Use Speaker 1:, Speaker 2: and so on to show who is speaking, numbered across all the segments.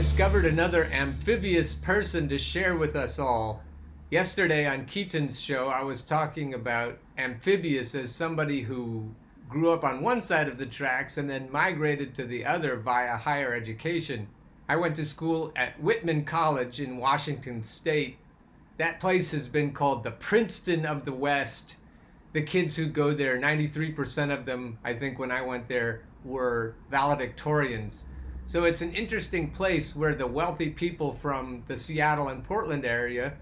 Speaker 1: discovered another amphibious person to share with us all. Yesterday on Keaton's show, I was talking about amphibious as somebody who grew up on one side of the tracks and then migrated to the other via higher education. I went to school at Whitman College in Washington State. That place has been called the Princeton of the West. The kids who go there, 93% of them, I think, when I went there, were valedictorians. So it's an interesting place where the wealthy people from the Seattle and Portland area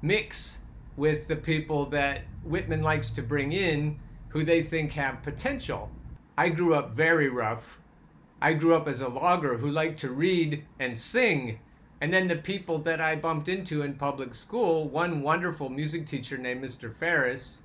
Speaker 1: mix with the people that Whitman likes to bring in who they think have potential. I grew up very rough. I grew up as a logger who liked to read and sing. And then the people that I bumped into in public school, one wonderful music teacher named Mr. Ferris,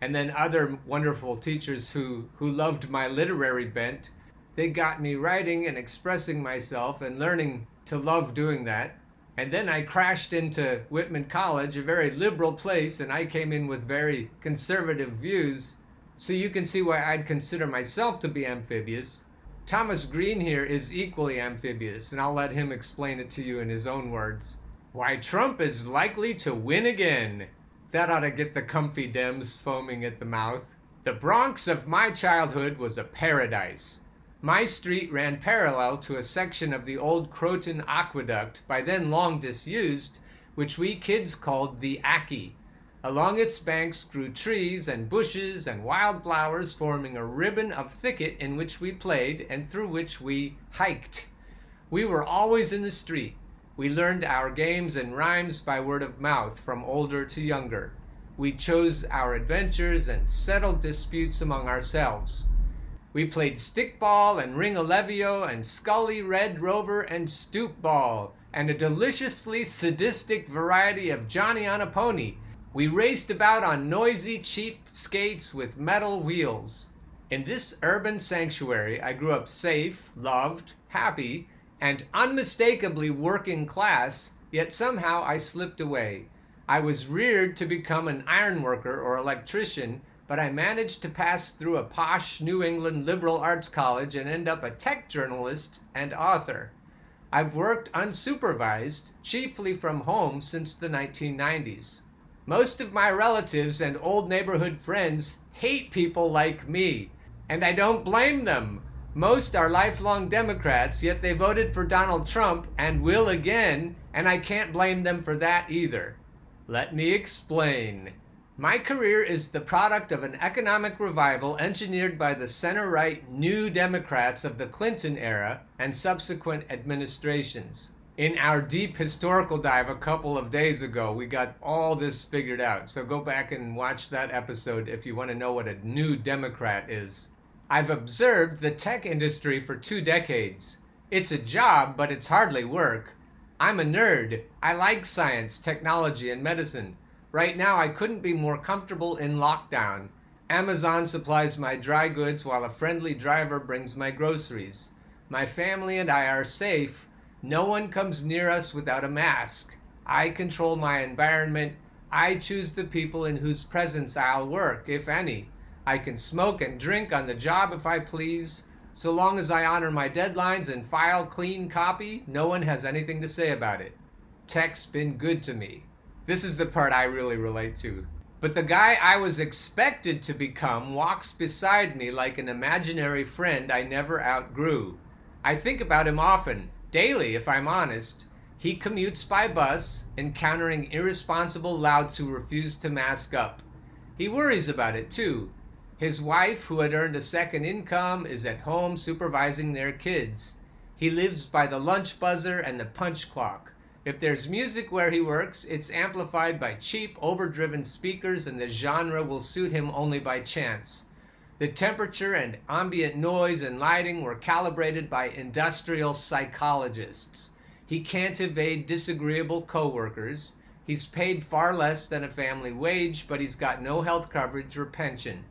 Speaker 1: and then other wonderful teachers who, who loved my literary bent they got me writing and expressing myself and learning to love doing that. And then I crashed into Whitman College, a very liberal place, and I came in with very conservative views. So you can see why I'd consider myself to be amphibious. Thomas Greene here is equally amphibious, and I'll let him explain it to you in his own words. Why Trump is likely to win again. That ought to get the comfy Dems foaming at the mouth. The Bronx of my childhood was a paradise. My street ran parallel to a section of the old Croton Aqueduct, by then long disused, which we kids called the Aki. Along its banks grew trees and bushes and wild flowers, forming a ribbon of thicket in which we played and through which we hiked. We were always in the street. We learned our games and rhymes by word of mouth from older to younger. We chose our adventures and settled disputes among ourselves. We played stickball and ring alevio and scully red rover and stoop ball and a deliciously sadistic variety of Johnny on a pony. We raced about on noisy, cheap skates with metal wheels. In this urban sanctuary, I grew up safe, loved, happy, and unmistakably working class, yet somehow I slipped away. I was reared to become an ironworker or electrician but I managed to pass through a posh New England liberal arts college and end up a tech journalist and author. I've worked unsupervised, chiefly from home, since the 1990s. Most of my relatives and old neighborhood friends hate people like me, and I don't blame them. Most are lifelong Democrats, yet they voted for Donald Trump and will again, and I can't blame them for that either. Let me explain. My career is the product of an economic revival engineered by the center right New Democrats of the Clinton era and subsequent administrations. In our deep historical dive a couple of days ago, we got all this figured out. So go back and watch that episode if you want to know what a New Democrat is. I've observed the tech industry for two decades. It's a job, but it's hardly work. I'm a nerd. I like science, technology, and medicine. Right now, I couldn't be more comfortable in lockdown. Amazon supplies my dry goods while a friendly driver brings my groceries. My family and I are safe. No one comes near us without a mask. I control my environment. I choose the people in whose presence I'll work, if any. I can smoke and drink on the job if I please. So long as I honor my deadlines and file clean copy, no one has anything to say about it. Tech's been good to me. This is the part I really relate to. But the guy I was expected to become walks beside me like an imaginary friend I never outgrew. I think about him often, daily if I'm honest. He commutes by bus, encountering irresponsible louts who refuse to mask up. He worries about it too. His wife, who had earned a second income, is at home supervising their kids. He lives by the lunch buzzer and the punch clock. If there's music where he works, it's amplified by cheap, overdriven speakers, and the genre will suit him only by chance. The temperature and ambient noise and lighting were calibrated by industrial psychologists. He can't evade disagreeable coworkers. He's paid far less than a family wage, but he's got no health coverage or pension.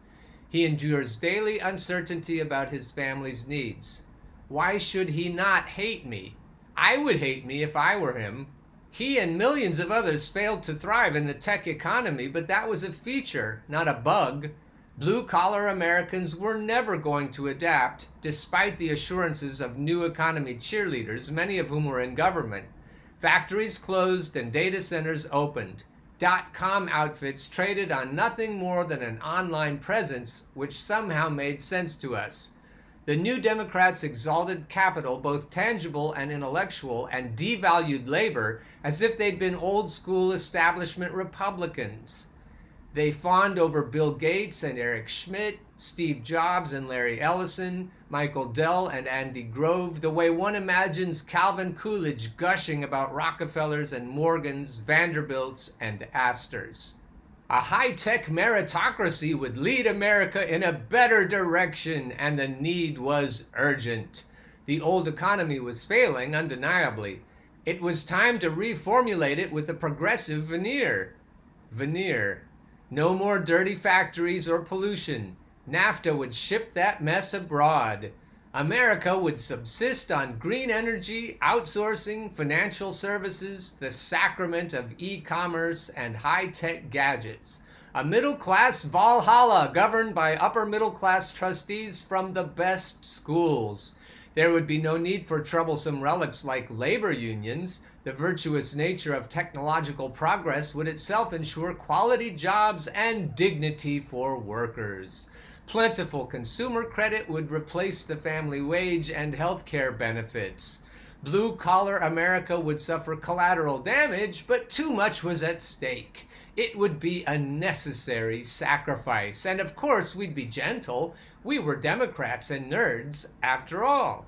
Speaker 1: He endures daily uncertainty about his family's needs. Why should he not hate me? I would hate me if I were him. He and millions of others failed to thrive in the tech economy, but that was a feature, not a bug. Blue collar Americans were never going to adapt, despite the assurances of new economy cheerleaders, many of whom were in government. Factories closed and data centers opened. Dot com outfits traded on nothing more than an online presence, which somehow made sense to us. The New Democrats exalted capital, both tangible and intellectual, and devalued labor as if they'd been old school establishment Republicans. They fawned over Bill Gates and Eric Schmidt, Steve Jobs and Larry Ellison, Michael Dell and Andy Grove, the way one imagines Calvin Coolidge gushing about Rockefellers and Morgans, Vanderbilts, and Astors. A high tech meritocracy would lead America in a better direction, and the need was urgent. The old economy was failing, undeniably. It was time to reformulate it with a progressive veneer. Veneer. No more dirty factories or pollution. NAFTA would ship that mess abroad. America would subsist on green energy, outsourcing, financial services, the sacrament of e commerce, and high tech gadgets. A middle class Valhalla governed by upper middle class trustees from the best schools. There would be no need for troublesome relics like labor unions. The virtuous nature of technological progress would itself ensure quality jobs and dignity for workers. Plentiful consumer credit would replace the family wage and health care benefits. Blue collar America would suffer collateral damage, but too much was at stake. It would be a necessary sacrifice. And of course, we'd be gentle. We were Democrats and nerds, after all.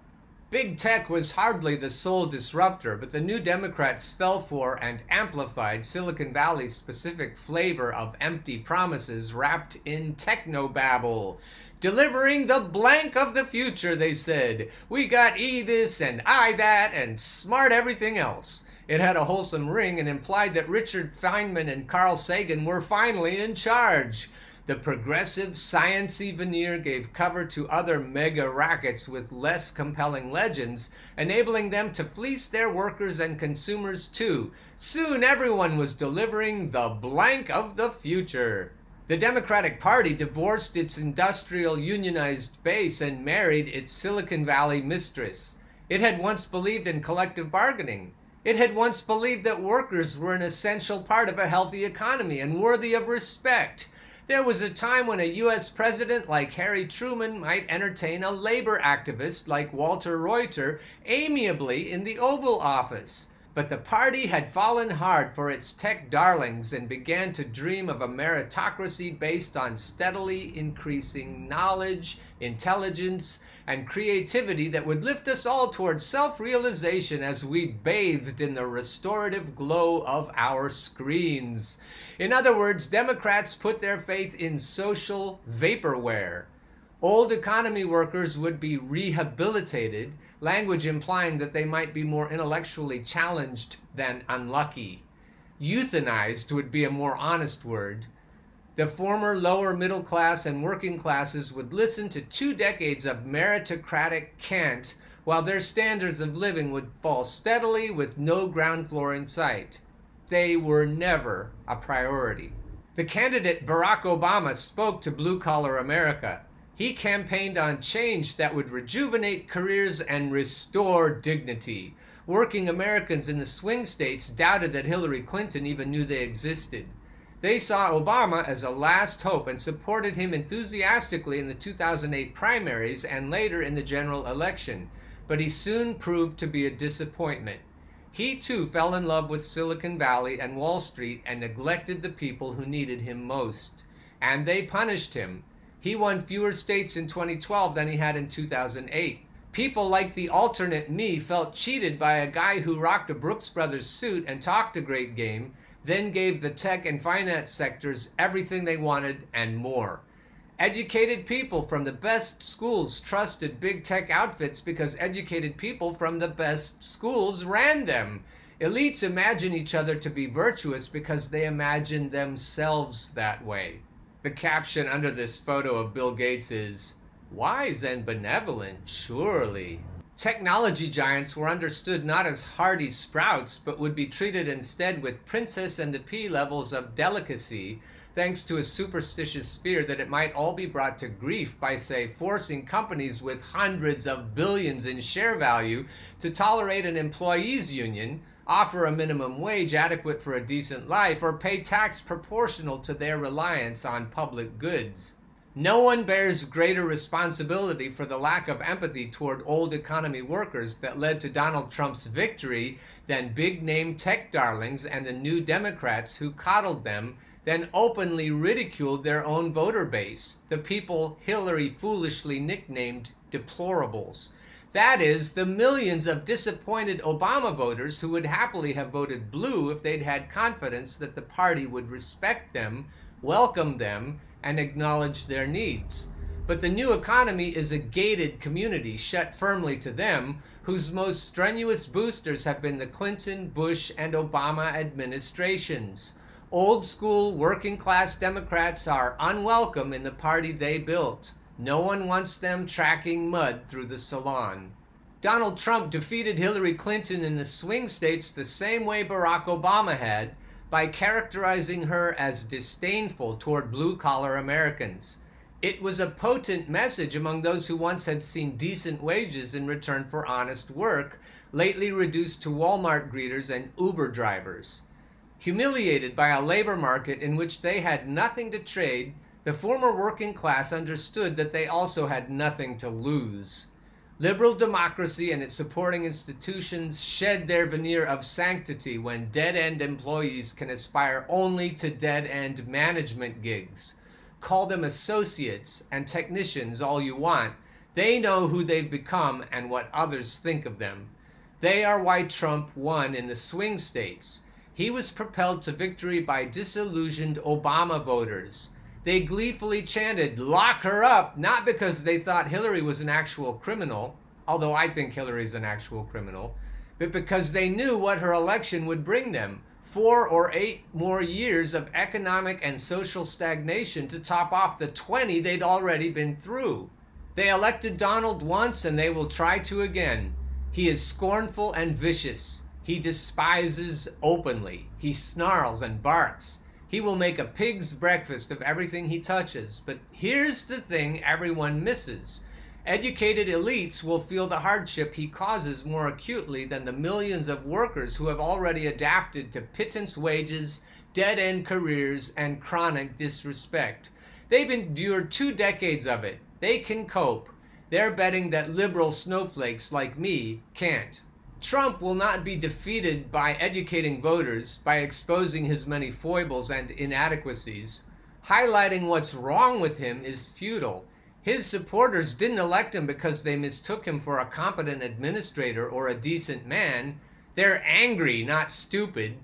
Speaker 1: Big tech was hardly the sole disruptor, but the New Democrats fell for and amplified Silicon Valley's specific flavor of empty promises wrapped in technobabble. Delivering the blank of the future, they said. We got E this and I that and smart everything else. It had a wholesome ring and implied that Richard Feynman and Carl Sagan were finally in charge. The progressive, sciency veneer gave cover to other mega rackets with less compelling legends, enabling them to fleece their workers and consumers too. Soon everyone was delivering the blank of the future. The Democratic Party divorced its industrial unionized base and married its Silicon Valley mistress. It had once believed in collective bargaining. It had once believed that workers were an essential part of a healthy economy and worthy of respect. There was a time when a U.S. president like Harry Truman might entertain a labor activist like Walter Reuther amiably in the Oval Office. But the party had fallen hard for its tech darlings and began to dream of a meritocracy based on steadily increasing knowledge, intelligence, and creativity that would lift us all towards self realization as we bathed in the restorative glow of our screens. In other words, Democrats put their faith in social vaporware. Old economy workers would be rehabilitated, language implying that they might be more intellectually challenged than unlucky. Euthanized would be a more honest word. The former lower middle class and working classes would listen to two decades of meritocratic cant while their standards of living would fall steadily with no ground floor in sight. They were never a priority. The candidate Barack Obama spoke to blue collar America. He campaigned on change that would rejuvenate careers and restore dignity. Working Americans in the swing states doubted that Hillary Clinton even knew they existed. They saw Obama as a last hope and supported him enthusiastically in the 2008 primaries and later in the general election, but he soon proved to be a disappointment. He too fell in love with Silicon Valley and Wall Street and neglected the people who needed him most. And they punished him. He won fewer states in 2012 than he had in 2008. People like the alternate me felt cheated by a guy who rocked a Brooks Brothers suit and talked a great game then gave the tech and finance sectors everything they wanted and more. Educated people from the best schools trusted big tech outfits because educated people from the best schools ran them. Elites imagine each other to be virtuous because they imagine themselves that way. The caption under this photo of Bill Gates is Wise and benevolent, surely. Technology giants were understood not as hardy sprouts, but would be treated instead with princess and the pea levels of delicacy. thanks to a superstitious fear that it might all be brought to grief by, say, forcing companies with hundreds of billions in share value to tolerate an employees' union, offer a minimum wage adequate for a decent life, or pay tax proportional to their reliance on public goods. No one bears greater responsibility for the lack of empathy toward old economy workers that led to Donald Trump's victory than big name tech darlings and the new Democrats who coddled them, then openly ridiculed their own voter base, the people Hillary foolishly nicknamed deplorables. That is, the millions of disappointed Obama voters who would happily have voted blue if they'd had confidence that the party would respect them, welcome them, and acknowledge their needs. But the new economy is a gated community shut firmly to them, whose most strenuous boosters have been the Clinton, Bush, and Obama administrations. Old school working class Democrats are unwelcome in the party they built. No one wants them tracking mud through the salon. Donald Trump defeated Hillary Clinton in the swing states the same way Barack Obama had by characterizing her as disdainful toward blue collar Americans. It was a potent message among those who once had seen decent wages in return for honest work, lately reduced to Walmart greeters and Uber drivers. Humiliated by a labor market in which they had nothing to trade, the former working class understood that they also had nothing to lose. Liberal democracy and its supporting institutions shed their veneer of sanctity when dead end employees can aspire only to dead end management gigs. Call them associates and technicians all you want. They know who they've become and what others think of them. They are why Trump won in the swing states. He was propelled to victory by disillusioned Obama voters they gleefully chanted, Lock her up, not because they thought Hillary was an actual criminal, although I think Hillary's an actual criminal, but because they knew what her election would bring them four or eight more years of economic and social stagnation to top off the 20 they'd already been through. They elected Donald once and they will try to again. He is scornful and vicious. He despises openly. He snarls and barks. He will make a pig's breakfast of everything he touches. But here's the thing everyone misses. Educated elites will feel the hardship he causes more acutely than the millions of workers who have already adapted to pittance wages, dead end careers, and chronic disrespect. They've endured two decades of it. They can cope. They're betting that liberal snowflakes like me can't. Trump will not be defeated by educating voters, by exposing his many foibles and inadequacies. Highlighting what's wrong with him is futile. His supporters didn't elect him because they mistook him for a competent administrator or a decent man. They're angry, not stupid.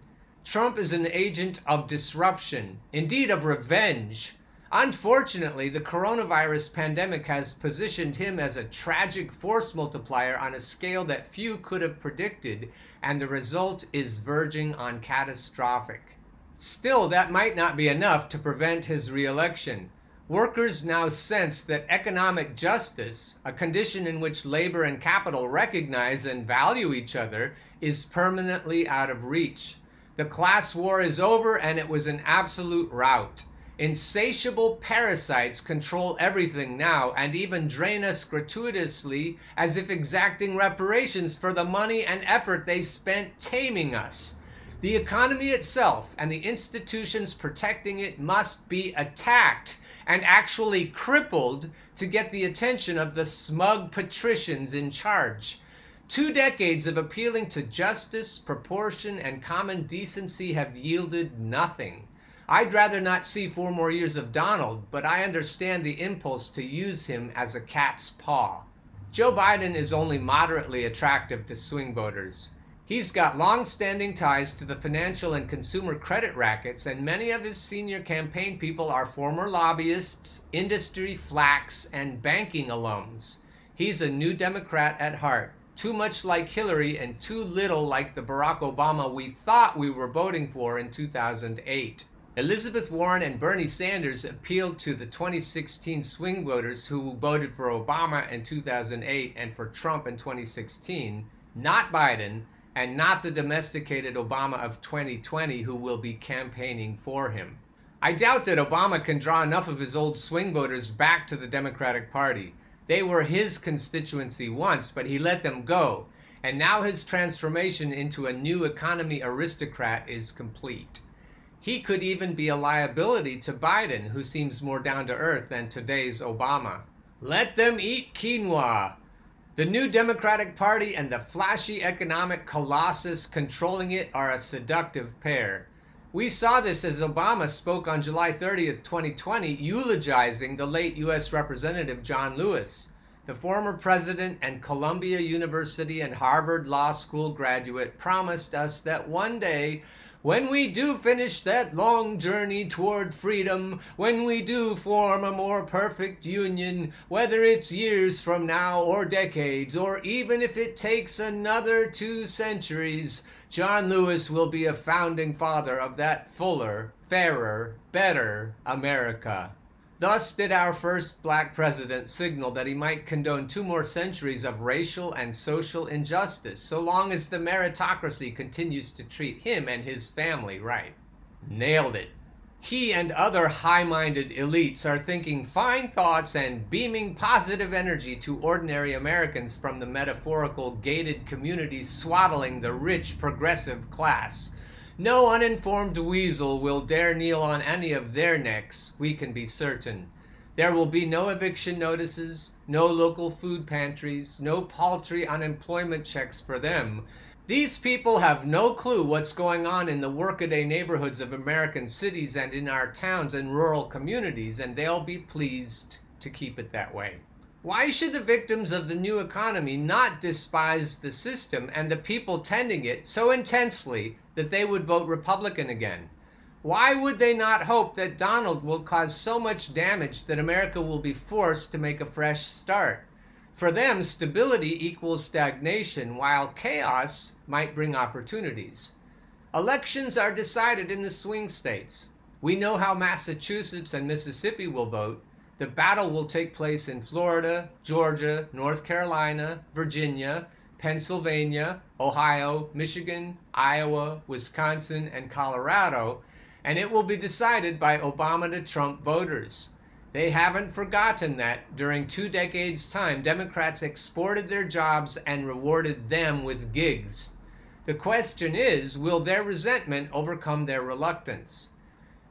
Speaker 1: Trump is an agent of disruption, indeed of revenge. Unfortunately, the coronavirus pandemic has positioned him as a tragic force multiplier on a scale that few could have predicted, and the result is verging on catastrophic. Still, that might not be enough to prevent his reelection. Workers now sense that economic justice, a condition in which labor and capital recognize and value each other, is permanently out of reach. The class war is over and it was an absolute rout. Insatiable parasites control everything now and even drain us gratuitously as if exacting reparations for the money and effort they spent taming us. The economy itself and the institutions protecting it must be attacked and actually crippled to get the attention of the smug patricians in charge. Two decades of appealing to justice, proportion, and common decency have yielded nothing. I'd rather not see four more years of Donald, but I understand the impulse to use him as a cat's paw. Joe Biden is only moderately attractive to swing voters. He's got long standing ties to the financial and consumer credit rackets, and many of his senior campaign people are former lobbyists, industry flacks, and banking alums. He's a new Democrat at heart, too much like Hillary and too little like the Barack Obama we thought we were voting for in 2008. Elizabeth Warren and Bernie Sanders appealed to the 2016 swing voters who voted for Obama in 2008 and for Trump in 2016, not Biden, and not the domesticated Obama of 2020 who will be campaigning for him. I doubt that Obama can draw enough of his old swing voters back to the Democratic Party. They were his constituency once, but he let them go, and now his transformation into a new economy aristocrat is complete. He could even be a liability to Biden, who seems more down to earth than today's Obama. Let them eat quinoa. The new Democratic Party and the flashy economic colossus controlling it are a seductive pair. We saw this as Obama spoke on July 30th, 2020, eulogizing the late U.S. Representative John Lewis. The former president and Columbia University and Harvard Law School graduate promised us that one day when we do finish that long journey toward freedom, when we do form a more perfect union, whether it's years from now or decades, or even if it takes another two centuries, John Lewis will be a founding father of that fuller, fairer, better America. Thus did our first black president signal that he might condone two more centuries of racial and social injustice, so long as the meritocracy continues to treat him and his family right. Nailed it. He and other high minded elites are thinking fine thoughts and beaming positive energy to ordinary Americans from the metaphorical gated communities swaddling the rich progressive class no uninformed weasel will dare kneel on any of their necks, we can be certain. There will be no eviction notices, no local food pantries, no paltry unemployment checks for them. These people have no clue what's going on in the workaday neighborhoods of American cities and in our towns and rural communities, and they'll be pleased to keep it that way. Why should the victims of the new economy not despise the system and the people tending it so intensely that they would vote Republican again? Why would they not hope that Donald will cause so much damage that America will be forced to make a fresh start? For them, stability equals stagnation, while chaos might bring opportunities. Elections are decided in the swing states. We know how Massachusetts and Mississippi will vote, the battle will take place in Florida, Georgia, North Carolina, Virginia, Pennsylvania, Ohio, Michigan, Iowa, Wisconsin, and Colorado, and it will be decided by Obama to Trump voters. They haven't forgotten that during two decades' time, Democrats exported their jobs and rewarded them with gigs. The question is will their resentment overcome their reluctance?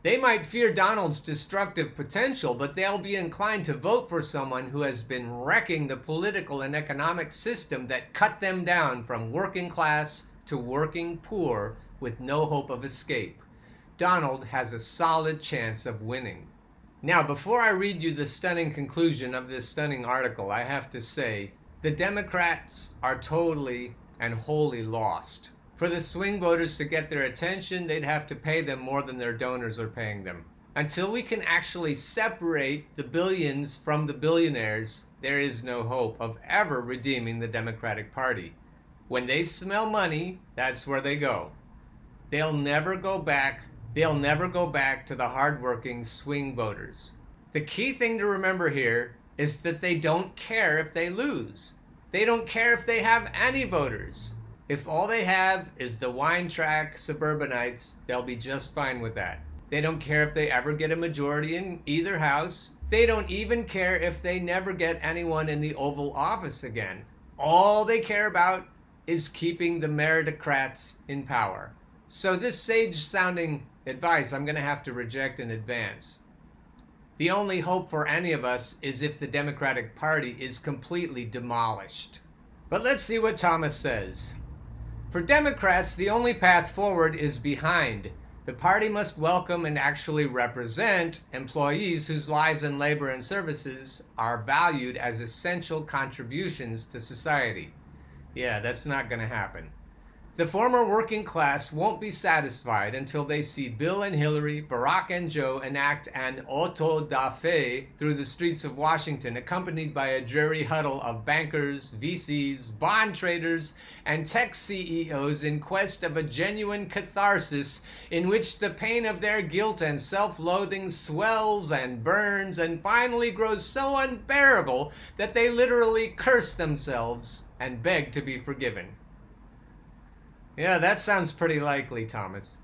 Speaker 1: They might fear Donald's destructive potential, but they'll be inclined to vote for someone who has been wrecking the political and economic system that cut them down from working class to working poor with no hope of escape. Donald has a solid chance of winning. Now, before I read you the stunning conclusion of this stunning article, I have to say the Democrats are totally and wholly lost. For the swing voters to get their attention, they'd have to pay them more than their donors are paying them. Until we can actually separate the billions from the billionaires, there is no hope of ever redeeming the Democratic Party. When they smell money, that's where they go. They'll never go back. They'll never go back to the hardworking swing voters. The key thing to remember here is that they don't care if they lose. They don't care if they have any voters. If all they have is the wine track suburbanites, they'll be just fine with that. They don't care if they ever get a majority in either house. They don't even care if they never get anyone in the Oval Office again. All they care about is keeping the meritocrats in power. So, this sage sounding advice I'm going to have to reject in advance. The only hope for any of us is if the Democratic Party is completely demolished. But let's see what Thomas says. For Democrats, the only path forward is behind. The party must welcome and actually represent employees whose lives and labor and services are valued as essential contributions to society. Yeah, that's not going to happen. The former working class won't be satisfied until they see Bill and Hillary, Barack and Joe enact an auto da fe through the streets of Washington, accompanied by a dreary huddle of bankers, VCs, bond traders, and tech CEOs in quest of a genuine catharsis in which the pain of their guilt and self loathing swells and burns and finally grows so unbearable that they literally curse themselves and beg to be forgiven. Yeah, that sounds pretty likely, Thomas.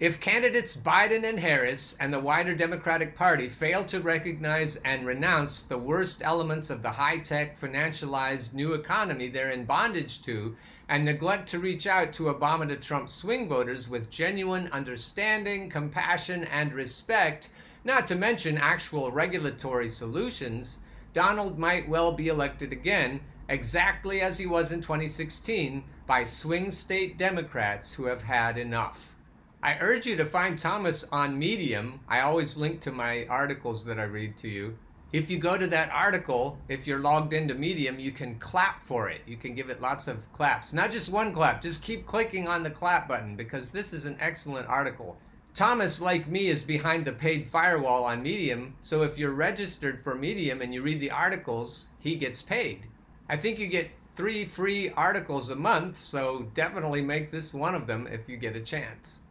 Speaker 1: If candidates Biden and Harris and the wider Democratic Party fail to recognize and renounce the worst elements of the high tech, financialized new economy they're in bondage to, and neglect to reach out to Obama to Trump swing voters with genuine understanding, compassion, and respect, not to mention actual regulatory solutions, Donald might well be elected again, exactly as he was in 2016, by swing state Democrats who have had enough. I urge you to find Thomas on Medium. I always link to my articles that I read to you. If you go to that article, if you're logged into Medium, you can clap for it. You can give it lots of claps. Not just one clap, just keep clicking on the clap button because this is an excellent article. Thomas, like me, is behind the paid firewall on Medium, so if you're registered for Medium and you read the articles, he gets paid. I think you get three free articles a month, so definitely make this one of them if you get a chance.